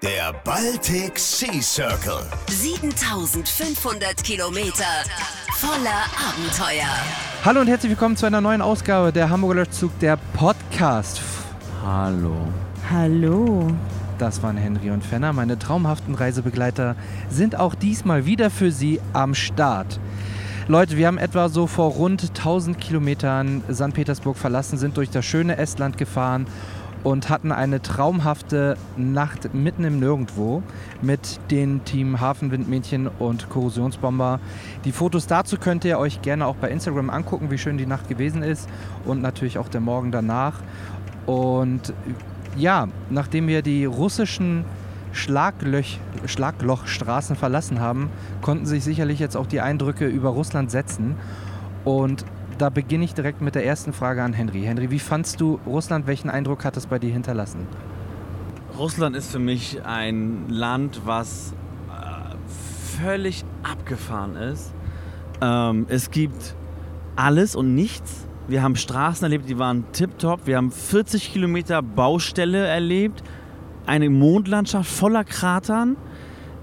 Der Baltic Sea Circle. 7500 Kilometer voller Abenteuer. Hallo und herzlich willkommen zu einer neuen Ausgabe der Hamburger Löschzug, der Podcast. Hallo. Hallo. Das waren Henry und Fenner. Meine traumhaften Reisebegleiter sind auch diesmal wieder für Sie am Start. Leute, wir haben etwa so vor rund 1000 Kilometern St. Petersburg verlassen, sind durch das schöne Estland gefahren und hatten eine traumhafte Nacht mitten im Nirgendwo mit dem Team Hafenwindmädchen und Korrosionsbomber. Die Fotos dazu könnt ihr euch gerne auch bei Instagram angucken, wie schön die Nacht gewesen ist und natürlich auch der Morgen danach. Und ja, nachdem wir die russischen Schlaglöch, Schlaglochstraßen verlassen haben, konnten sich sicherlich jetzt auch die Eindrücke über Russland setzen. Und da beginne ich direkt mit der ersten Frage an Henry. Henry, wie fandst du Russland? Welchen Eindruck hat es bei dir hinterlassen? Russland ist für mich ein Land, was äh, völlig abgefahren ist. Ähm, es gibt alles und nichts. Wir haben Straßen erlebt, die waren tipptopp. Wir haben 40 Kilometer Baustelle erlebt. Eine Mondlandschaft voller Kratern.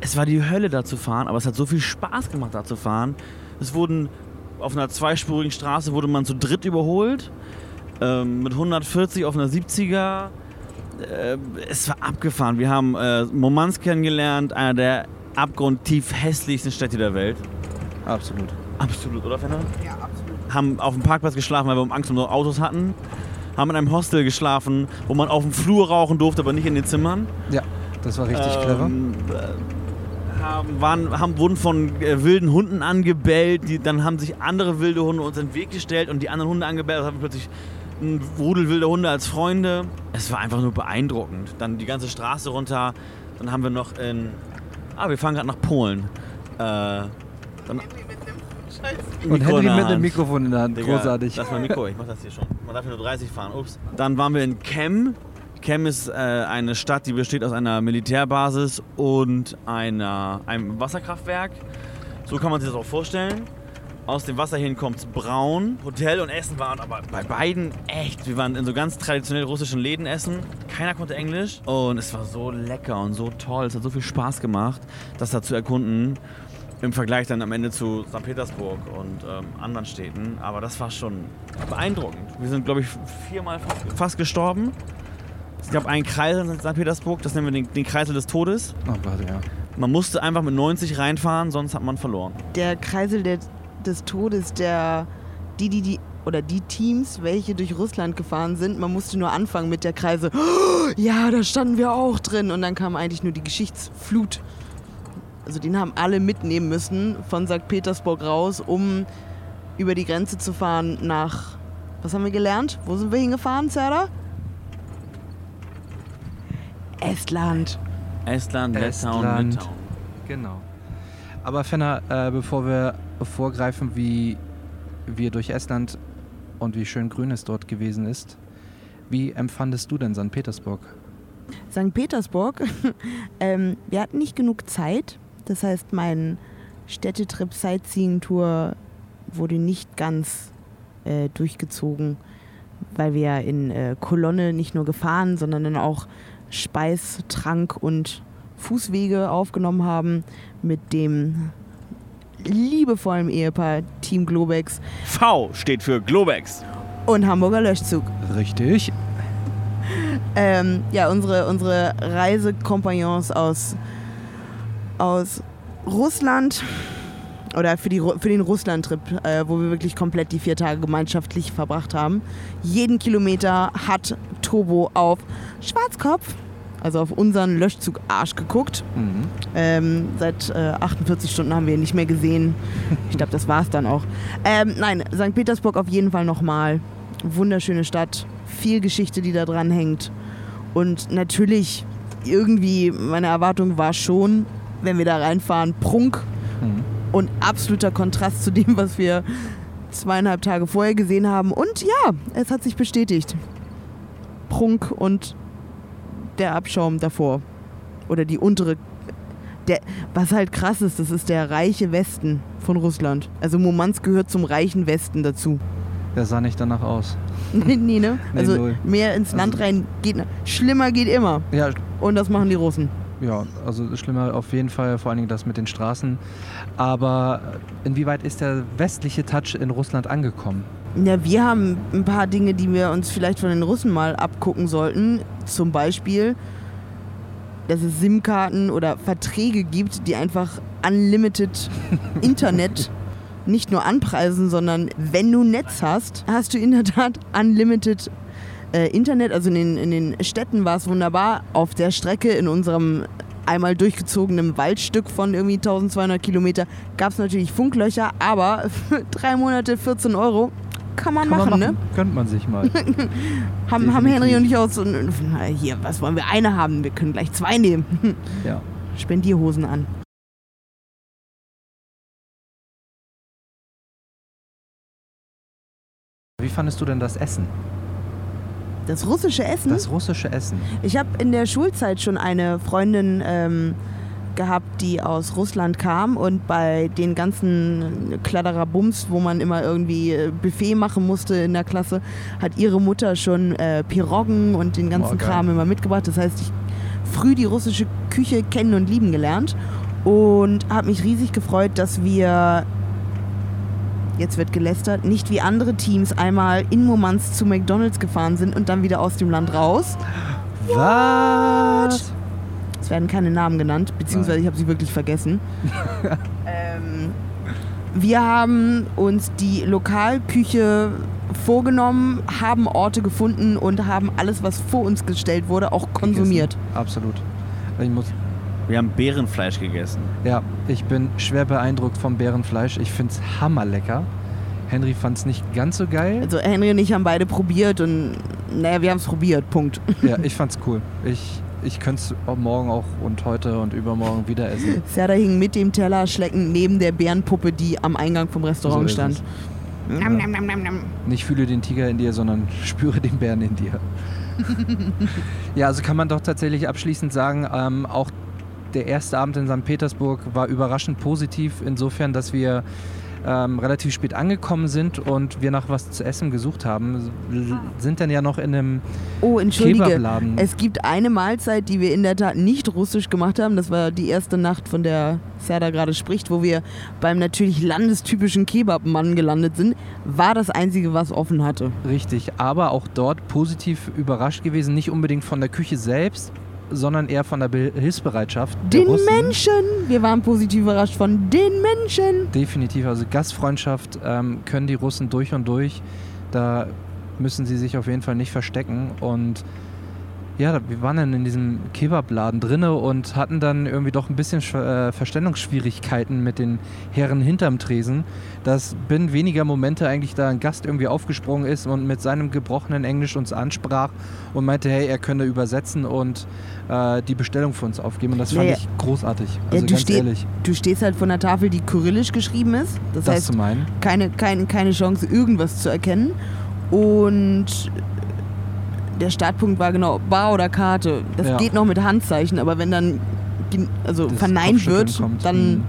Es war die Hölle da zu fahren, aber es hat so viel Spaß gemacht da zu fahren. Es wurden auf einer zweispurigen Straße wurde man zu dritt überholt. Ähm, mit 140 auf einer 70er. Äh, es war abgefahren. Wir haben äh, Murmansk kennengelernt, einer der abgrundtief hässlichsten Städte der Welt. Absolut. Absolut, oder Fenner? Ja, absolut. Haben auf dem Parkplatz geschlafen, weil wir Angst um Autos hatten. Haben in einem Hostel geschlafen, wo man auf dem Flur rauchen durfte, aber nicht in den Zimmern. Ja, das war richtig ähm, clever haben, waren, haben, wurden von äh, wilden Hunden angebellt. Die, dann haben sich andere wilde Hunde uns in den Weg gestellt und die anderen Hunde angebellt. Also haben plötzlich ein Rudel wilder Hunde als Freunde. Es war einfach nur beeindruckend. Dann die ganze Straße runter. Dann haben wir noch in. Ah, wir fahren gerade nach Polen. Äh, dann, und Henry mit dem Mikrofon in der Hand. Digga, Großartig. Das ist mein Mikro, ich mach das hier schon. Man darf nur 30 fahren. Ups. Dann waren wir in Chem. Chem ist äh, eine Stadt, die besteht aus einer Militärbasis und einer, einem Wasserkraftwerk. So kann man sich das auch vorstellen. Aus dem Wasser hin kommt es braun. Hotel und Essen waren aber bei beiden echt. Wir waren in so ganz traditionell russischen Läden essen. Keiner konnte Englisch. Und es war so lecker und so toll. Es hat so viel Spaß gemacht, das da zu erkunden. Im Vergleich dann am Ende zu St. Petersburg und ähm, anderen Städten. Aber das war schon beeindruckend. Wir sind, glaube ich, viermal fast gestorben. Es gab einen Kreisel in St. Petersburg, das nennen wir den, den Kreisel des Todes. Oh Gott, ja. Man musste einfach mit 90 reinfahren, sonst hat man verloren. Der Kreisel der, des Todes, der die, die, die oder die Teams, welche durch Russland gefahren sind, man musste nur anfangen mit der Kreise. Oh, ja, da standen wir auch drin. Und dann kam eigentlich nur die Geschichtsflut. Also den haben alle mitnehmen müssen von St. Petersburg raus, um über die Grenze zu fahren nach. Was haben wir gelernt? Wo sind wir hingefahren, Sarah? Estland. Estland, Litauen, Litauen. Genau. Aber Fenner, äh, bevor wir vorgreifen, wie wir durch Estland und wie schön grün es dort gewesen ist, wie empfandest du denn St. Petersburg? St. Petersburg, ähm, wir hatten nicht genug Zeit. Das heißt, mein Städtetrip Sightseeing Tour wurde nicht ganz äh, durchgezogen, weil wir in äh, Kolonne nicht nur gefahren, sondern dann auch Speis, Trank und Fußwege aufgenommen haben mit dem liebevollen Ehepaar Team Globex. V steht für Globex. Und Hamburger Löschzug. Richtig. Ähm, ja, unsere, unsere Reisekompagnons aus, aus Russland oder für, die, für den Russland-Trip, äh, wo wir wirklich komplett die vier Tage gemeinschaftlich verbracht haben. Jeden Kilometer hat Turbo auf Schwarzkopf, also auf unseren Löschzug-Arsch geguckt. Mhm. Ähm, seit äh, 48 Stunden haben wir ihn nicht mehr gesehen. Ich glaube, das war es dann auch. Ähm, nein, St. Petersburg auf jeden Fall nochmal. Wunderschöne Stadt, viel Geschichte, die da dran hängt. Und natürlich, irgendwie, meine Erwartung war schon, wenn wir da reinfahren, Prunk. Mhm und absoluter Kontrast zu dem, was wir zweieinhalb Tage vorher gesehen haben. Und ja, es hat sich bestätigt. Prunk und der Abschaum davor. Oder die untere. Der, was halt krass ist, das ist der reiche Westen von Russland. Also Murmansk gehört zum reichen Westen dazu. Der sah nicht danach aus. nee, ne? Also nee, mehr ins Land also, rein geht. Schlimmer geht immer. Ja. Und das machen die Russen. Ja, also schlimmer auf jeden Fall, vor allen Dingen das mit den Straßen. Aber inwieweit ist der westliche Touch in Russland angekommen? Ja, wir haben ein paar Dinge, die wir uns vielleicht von den Russen mal abgucken sollten. Zum Beispiel, dass es SIM-Karten oder Verträge gibt, die einfach unlimited Internet nicht nur anpreisen, sondern wenn du Netz hast, hast du in der Tat unlimited äh, Internet. Also in den, in den Städten war es wunderbar. Auf der Strecke in unserem einmal durchgezogenen Waldstück von irgendwie 1200 Kilometer gab es natürlich Funklöcher, aber für drei Monate 14 Euro kann man, Kann machen, man ne? Gönnt man sich mal. Haben, haben. Henry und ich auch so, na, hier, was wollen wir eine haben? Wir können gleich zwei nehmen. ja. Spendierhosen an. Wie fandest du denn das Essen? Das russische Essen? Das russische Essen. Ich habe in der Schulzeit schon eine Freundin ähm, gehabt, die aus Russland kam und bei den ganzen Kladderabums, wo man immer irgendwie äh, Buffet machen musste in der Klasse, hat ihre Mutter schon äh, Piroggen und den ganzen Oh. Kram immer mitgebracht. Das heißt, ich früh die russische Küche kennen und lieben gelernt und habe mich riesig gefreut, dass wir jetzt wird gelästert, nicht wie andere Teams einmal in Murmansk zu McDonalds gefahren sind und dann wieder aus dem Land raus. Was? Es werden keine Namen genannt, beziehungsweise ich habe sie wirklich vergessen. ähm, wir haben uns die Lokalküche vorgenommen, haben Orte gefunden und haben alles, was vor uns gestellt wurde, auch konsumiert. Gegessen. Absolut. Ich muss, Wir haben Bärenfleisch gegessen. ja, ich bin schwer beeindruckt vom Bärenfleisch. Ich finde es hammerlecker. Henry fand es nicht ganz so geil. Also Henry und ich haben beide probiert und naja, wir haben es probiert, Punkt. Ja, ich fand's cool. Ich, ich könnte es morgen auch und heute und übermorgen wieder essen. Serda hing mit dem Teller schleckend neben der Bärenpuppe, die am Eingang vom Restaurant So stand. Nam, nam, nam, nam, nam. Nicht fühle den Tiger in dir, sondern spüre den Bären in dir. ja, also kann man doch tatsächlich abschließend sagen, ähm, auch der erste Abend in St. Petersburg war überraschend positiv, insofern, dass wir ähm, relativ spät angekommen sind und wir nach was zu essen gesucht haben. L- Sind dann ja noch in einem Oh, entschuldige. Kebabladen. Es gibt eine Mahlzeit, die wir in der Tat nicht russisch gemacht haben. Das war die erste Nacht, von der Serda gerade spricht, wo wir beim natürlich landestypischen Kebabmann gelandet sind. War das einzige, was offen hatte. Richtig, aber auch dort positiv überrascht gewesen, nicht unbedingt von der Küche selbst, sondern eher von der Be Hilfsbereitschaft der Den. Menschen! Wir waren positiv überrascht von den Menschen! Definitiv, also Gastfreundschaft ähm, können die Russen durch und durch. Da müssen sie sich auf jeden Fall nicht verstecken. Und ja, wir waren dann in diesem Kebabladen drinne und hatten dann irgendwie doch ein bisschen Sch- äh, Verständnisschwierigkeiten mit den Herren hinterm Tresen, dass binnen weniger Momente eigentlich da ein Gast irgendwie aufgesprungen ist und mit seinem gebrochenen Englisch uns ansprach und meinte, hey, er könne übersetzen und äh, die Bestellung für uns aufgeben. Und das fand Naja. ich großartig. Also du, ganz ehrlich, du stehst halt vor einer Tafel, die kyrillisch geschrieben ist. Das, das heißt, zu meinen. keine, keine, keine Chance, irgendwas zu erkennen. Und der Startpunkt war genau Bar oder Karte. Das Ja. geht noch mit Handzeichen, aber wenn dann also Das verneint wird, kommt, dann mhm.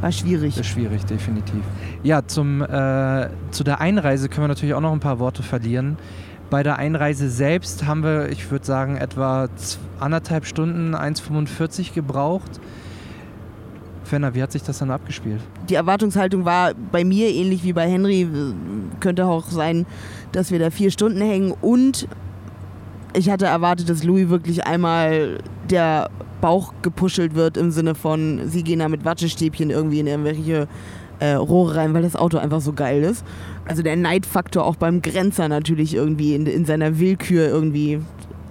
war schwierig. Das ist schwierig, definitiv. Ja, zum, äh, zu der Einreise können wir natürlich auch noch ein paar Worte verlieren. Bei der Einreise selbst haben wir, ich würde sagen, etwa anderthalb Stunden, 1,45 gebraucht. Fenner, wie hat sich das dann abgespielt? Die Erwartungshaltung war bei mir ähnlich wie bei Henry. Könnte auch sein, dass wir da vier Stunden hängen. Und ich hatte erwartet, dass Louis wirklich einmal der Bauch gepuschelt wird im Sinne von, sie gehen da mit Wattestäbchen irgendwie in irgendwelche äh, Rohre rein, weil das Auto einfach so geil ist. Also der Neidfaktor auch beim Grenzer natürlich irgendwie in, in seiner Willkür irgendwie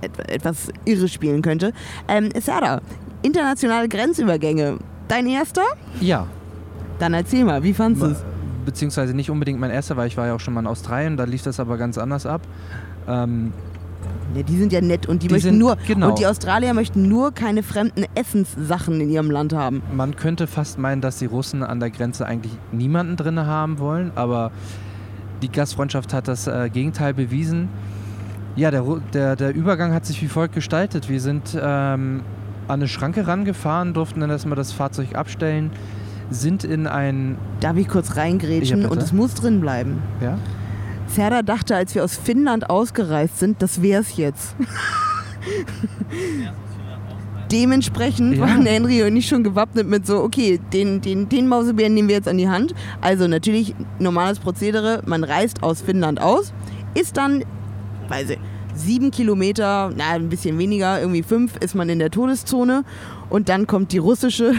et etwas irre spielen könnte. Ähm, Sarah, internationale Grenzübergänge. Dein erster? Ja, Dann erzähl mal, wie fandest du es? beziehungsweise nicht unbedingt mein erster, weil ich war ja auch schon mal in Australien, da lief das aber ganz anders ab. Ähm, Ja, die sind ja nett und die, Die möchten sind- nur genau. und die Australier möchten nur keine fremden Essenssachen in ihrem Land haben. Man könnte fast meinen, dass die Russen an der Grenze eigentlich niemanden drin haben wollen, aber die Gastfreundschaft hat das äh, Gegenteil bewiesen. Ja, der, der, der Übergang hat sich wie folgt gestaltet. Wir sind ähm, an eine Schranke rangefahren, durften dann erstmal das Fahrzeug abstellen, sind in ein. Darf ich kurz reingrätschen Ja, und es muss drin bleiben. Ja? Serda dachte, als wir aus Finnland ausgereist sind, das wär's jetzt. Dementsprechend Ja. waren Henry und ich schon gewappnet mit so, okay, den, den, den Mausebären nehmen wir jetzt an die Hand. Also natürlich normales Prozedere, man reist aus Finnland aus, ist dann, weiß ich, sieben Kilometer, na ein bisschen weniger, irgendwie fünf, ist man in der Todeszone und dann kommt die russische.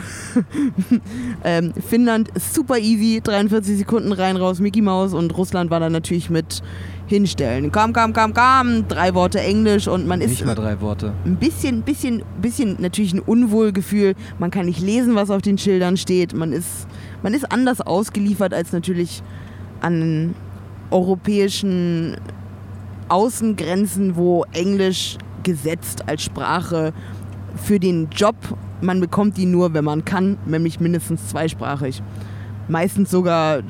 ähm, Finnland ist super easy, 43 Sekunden rein, raus, Mickey Mouse und Russland war dann natürlich mit hinstellen. Kam, kam, kam, kam, drei Worte Englisch und man ist Nicht mal drei Worte. ein bisschen, bisschen, bisschen natürlich ein Unwohlgefühl. Man kann nicht lesen, was auf den Schildern steht. Man ist, man ist anders ausgeliefert als natürlich an europäischen Außengrenzen, wo Englisch gesetzt als Sprache für den Job, man bekommt die nur, wenn man kann, nämlich mindestens zweisprachig. Meistens sogar,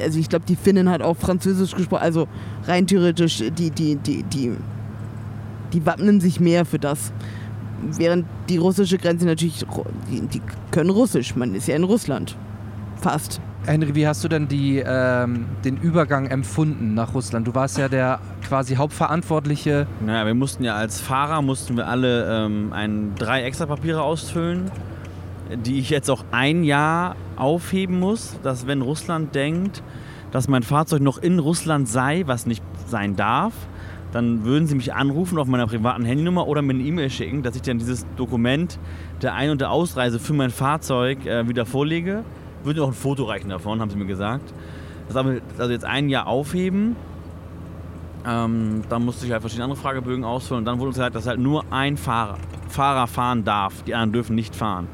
also ich glaube, die Finnen hat auch Französisch gesprochen, also rein theoretisch, die, die, die, die, die wappnen sich mehr für das. Während die russische Grenze natürlich, die, die können Russisch, man ist ja in Russland. Fast. Henry, wie hast du denn die, ähm, den Übergang empfunden nach Russland? Du warst ja der quasi Hauptverantwortliche. Naja, wir mussten ja als Fahrer, mussten wir alle ähm, ein, drei extra Papiere ausfüllen, die ich jetzt auch ein Jahr aufheben muss, dass wenn Russland denkt, dass mein Fahrzeug noch in Russland sei, was nicht sein darf, dann würden sie mich anrufen auf meiner privaten Handynummer oder mir eine E-Mail schicken, dass ich dann dieses Dokument der Ein- und der Ausreise für mein Fahrzeug äh, wieder vorlege. Würde auch ein Foto reichen davon, haben sie mir gesagt. Das aber also jetzt ein Jahr aufheben. Ähm, dann musste ich halt verschiedene andere Fragebögen ausfüllen und dann wurde uns gesagt, dass halt nur ein Fahrer, Fahrer fahren darf. Die anderen dürfen nicht fahren.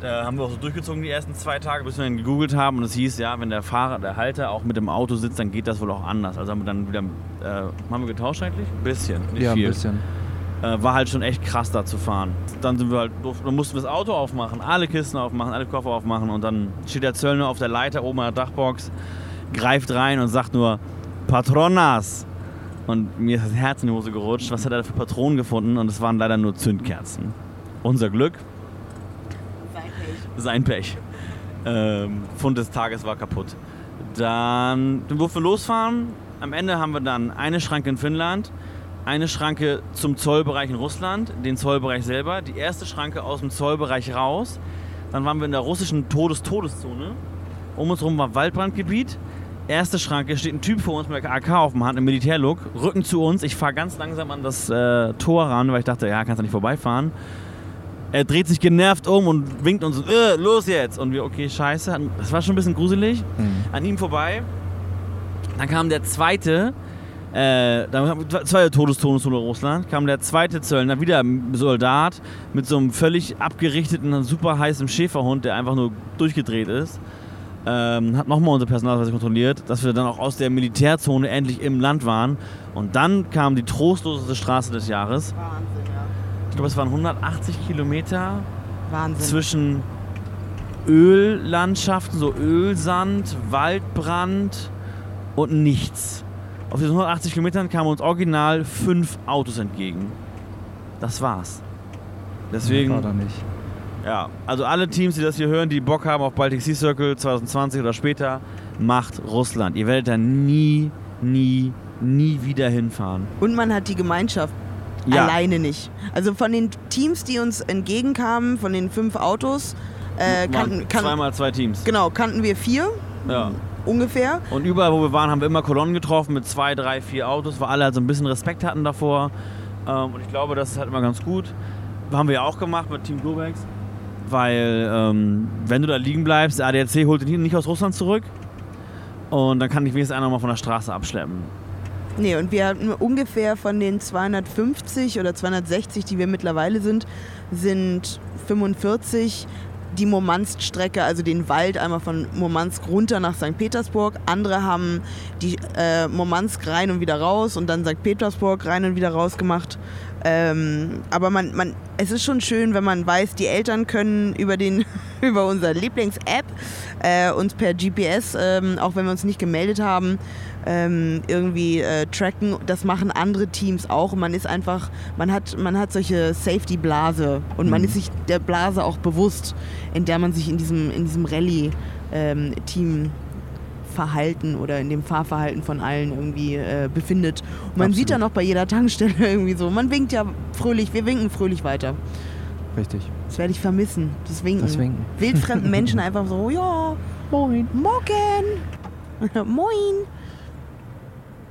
Da haben wir auch so durchgezogen die ersten zwei Tage, bis wir dann gegoogelt haben und es hieß, ja, wenn der Fahrer, der Halter auch mit dem Auto sitzt, dann geht das wohl auch anders. Also haben wir dann wieder, äh, haben wir getauscht eigentlich? Ein bisschen, nicht ja, viel. ein bisschen. Äh, war halt schon echt krass da zu fahren. Dann sind wir halt, dann mussten wir das Auto aufmachen, alle Kisten aufmachen, alle Koffer aufmachen und dann steht der Zöllner auf der Leiter oben an der Dachbox, greift rein und sagt nur Patronas. Und mir ist das Herz in die Hose gerutscht. Was hat er für Patronen gefunden? Und es waren leider nur Zündkerzen. Unser Glück, sein Pech. Ähm, Fund des Tages war kaputt. Dann durften wir losfahren. Am Ende haben wir dann eine Schranke in Finnland, eine Schranke zum Zollbereich in Russland, den Zollbereich selber, die erste Schranke aus dem Zollbereich raus. Dann waren wir in der russischen Todes-Todeszone. Um uns herum war Waldbrandgebiet. Erste Schranke steht ein Typ vor uns mit der AK auf dem Hand, im Militärlook, Rücken zu uns. Ich fahre ganz langsam an das äh, Tor ran, weil ich dachte, ja, kannst du nicht vorbeifahren. Er dreht sich genervt um und winkt uns, äh, los jetzt. Und wir, okay, scheiße. Das war schon ein bisschen gruselig. An ihm vorbei. Dann kam der zweite, äh, dann zwei Todestodeszone Russland, kam der zweite Zöllner, wieder ein Soldat mit so einem völlig abgerichteten, super heißen Schäferhund, der einfach nur durchgedreht ist. Ähm, hat nochmal unsere Personalausweise kontrolliert, dass wir dann auch aus der Militärzone endlich im Land waren. Und dann kam die trostloseste Straße des Jahres. Wahnsinn, ja. Ich glaube, es waren 180 Kilometer Wahnsinn. zwischen Öllandschaften, so Ölsand, Waldbrand und nichts. Auf diesen 180 Kilometern kamen uns original fünf Autos entgegen. Das war's. War Deswegen, da nicht. ja, also alle Teams, die das hier hören, die Bock haben auf Baltic Sea Circle 2020 oder später, macht Russland. Ihr werdet da nie, nie, nie wieder hinfahren. Und man hat die Gemeinschaft Ja. alleine nicht. Also von den Teams, die uns entgegenkamen, von den fünf Autos, äh, kannten, kan zweimal zwei Teams. genau, kannten wir vier Ja. Ungefähr. Und überall, wo wir waren, haben wir immer Kolonnen getroffen mit zwei, drei, vier Autos, weil alle halt so ein bisschen Respekt hatten davor. Ähm, und ich glaube, das ist halt immer ganz gut. Haben wir ja auch gemacht mit Team Globex. Weil, ähm, wenn du da liegen bleibst, der ADAC holt dich nicht aus Russland zurück. Und dann kann dich wenigstens einer mal von der Straße abschleppen. Nee, und wir hatten ungefähr von den 250 oder 260, die wir mittlerweile sind, sind 45 die Murmansk-Strecke, also den Wald einmal von Murmansk runter nach St. Petersburg. Andere haben die äh, Murmansk rein und wieder raus und dann St. Petersburg rein und wieder raus gemacht. Ähm, aber man, man, es ist schon schön, wenn man weiß, die Eltern können über, den, über unsere Lieblings-App äh, uns per GPS, ähm, auch wenn wir uns nicht gemeldet haben, ähm, irgendwie äh, tracken. Das machen andere Teams auch. Man ist einfach, man hat, man hat solche Safety-Blase und man Mhm. ist sich der Blase auch bewusst, in der man sich in diesem, in diesem Rallye-Team Verhalten oder in dem Fahrverhalten von allen irgendwie äh, befindet. Und man Absolut. sieht dann auch bei jeder Tankstelle irgendwie so, man winkt ja fröhlich, wir winken fröhlich weiter. Richtig. Das werde ich vermissen. Das Winken. Das Winken. Wildfremden Menschen einfach so, ja, Moin. morgen. Moin.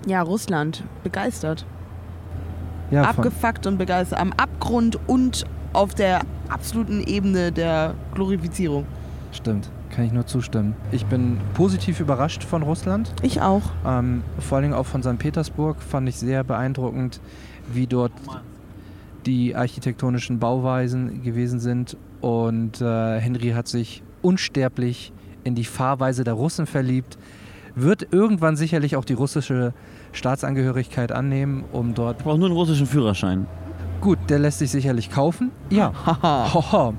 Ja, Russland. Begeistert. Ja, Abgefuckt und begeistert. Am Abgrund und auf der absoluten Ebene der Glorifizierung. stimmt. Kann ich nur zustimmen. Ich bin positiv überrascht von Russland. Ich auch. Ähm, vor allen Dingen auch von St. Petersburg fand ich sehr beeindruckend, wie dort die architektonischen Bauweisen gewesen sind. Und äh, Henry hat sich unsterblich in die Fahrweise der Russen verliebt, wird irgendwann sicherlich auch die russische Staatsangehörigkeit annehmen, um dort. Ich brauche nur einen russischen Führerschein. Gut, der lässt sich sicherlich kaufen. Ja. Haha.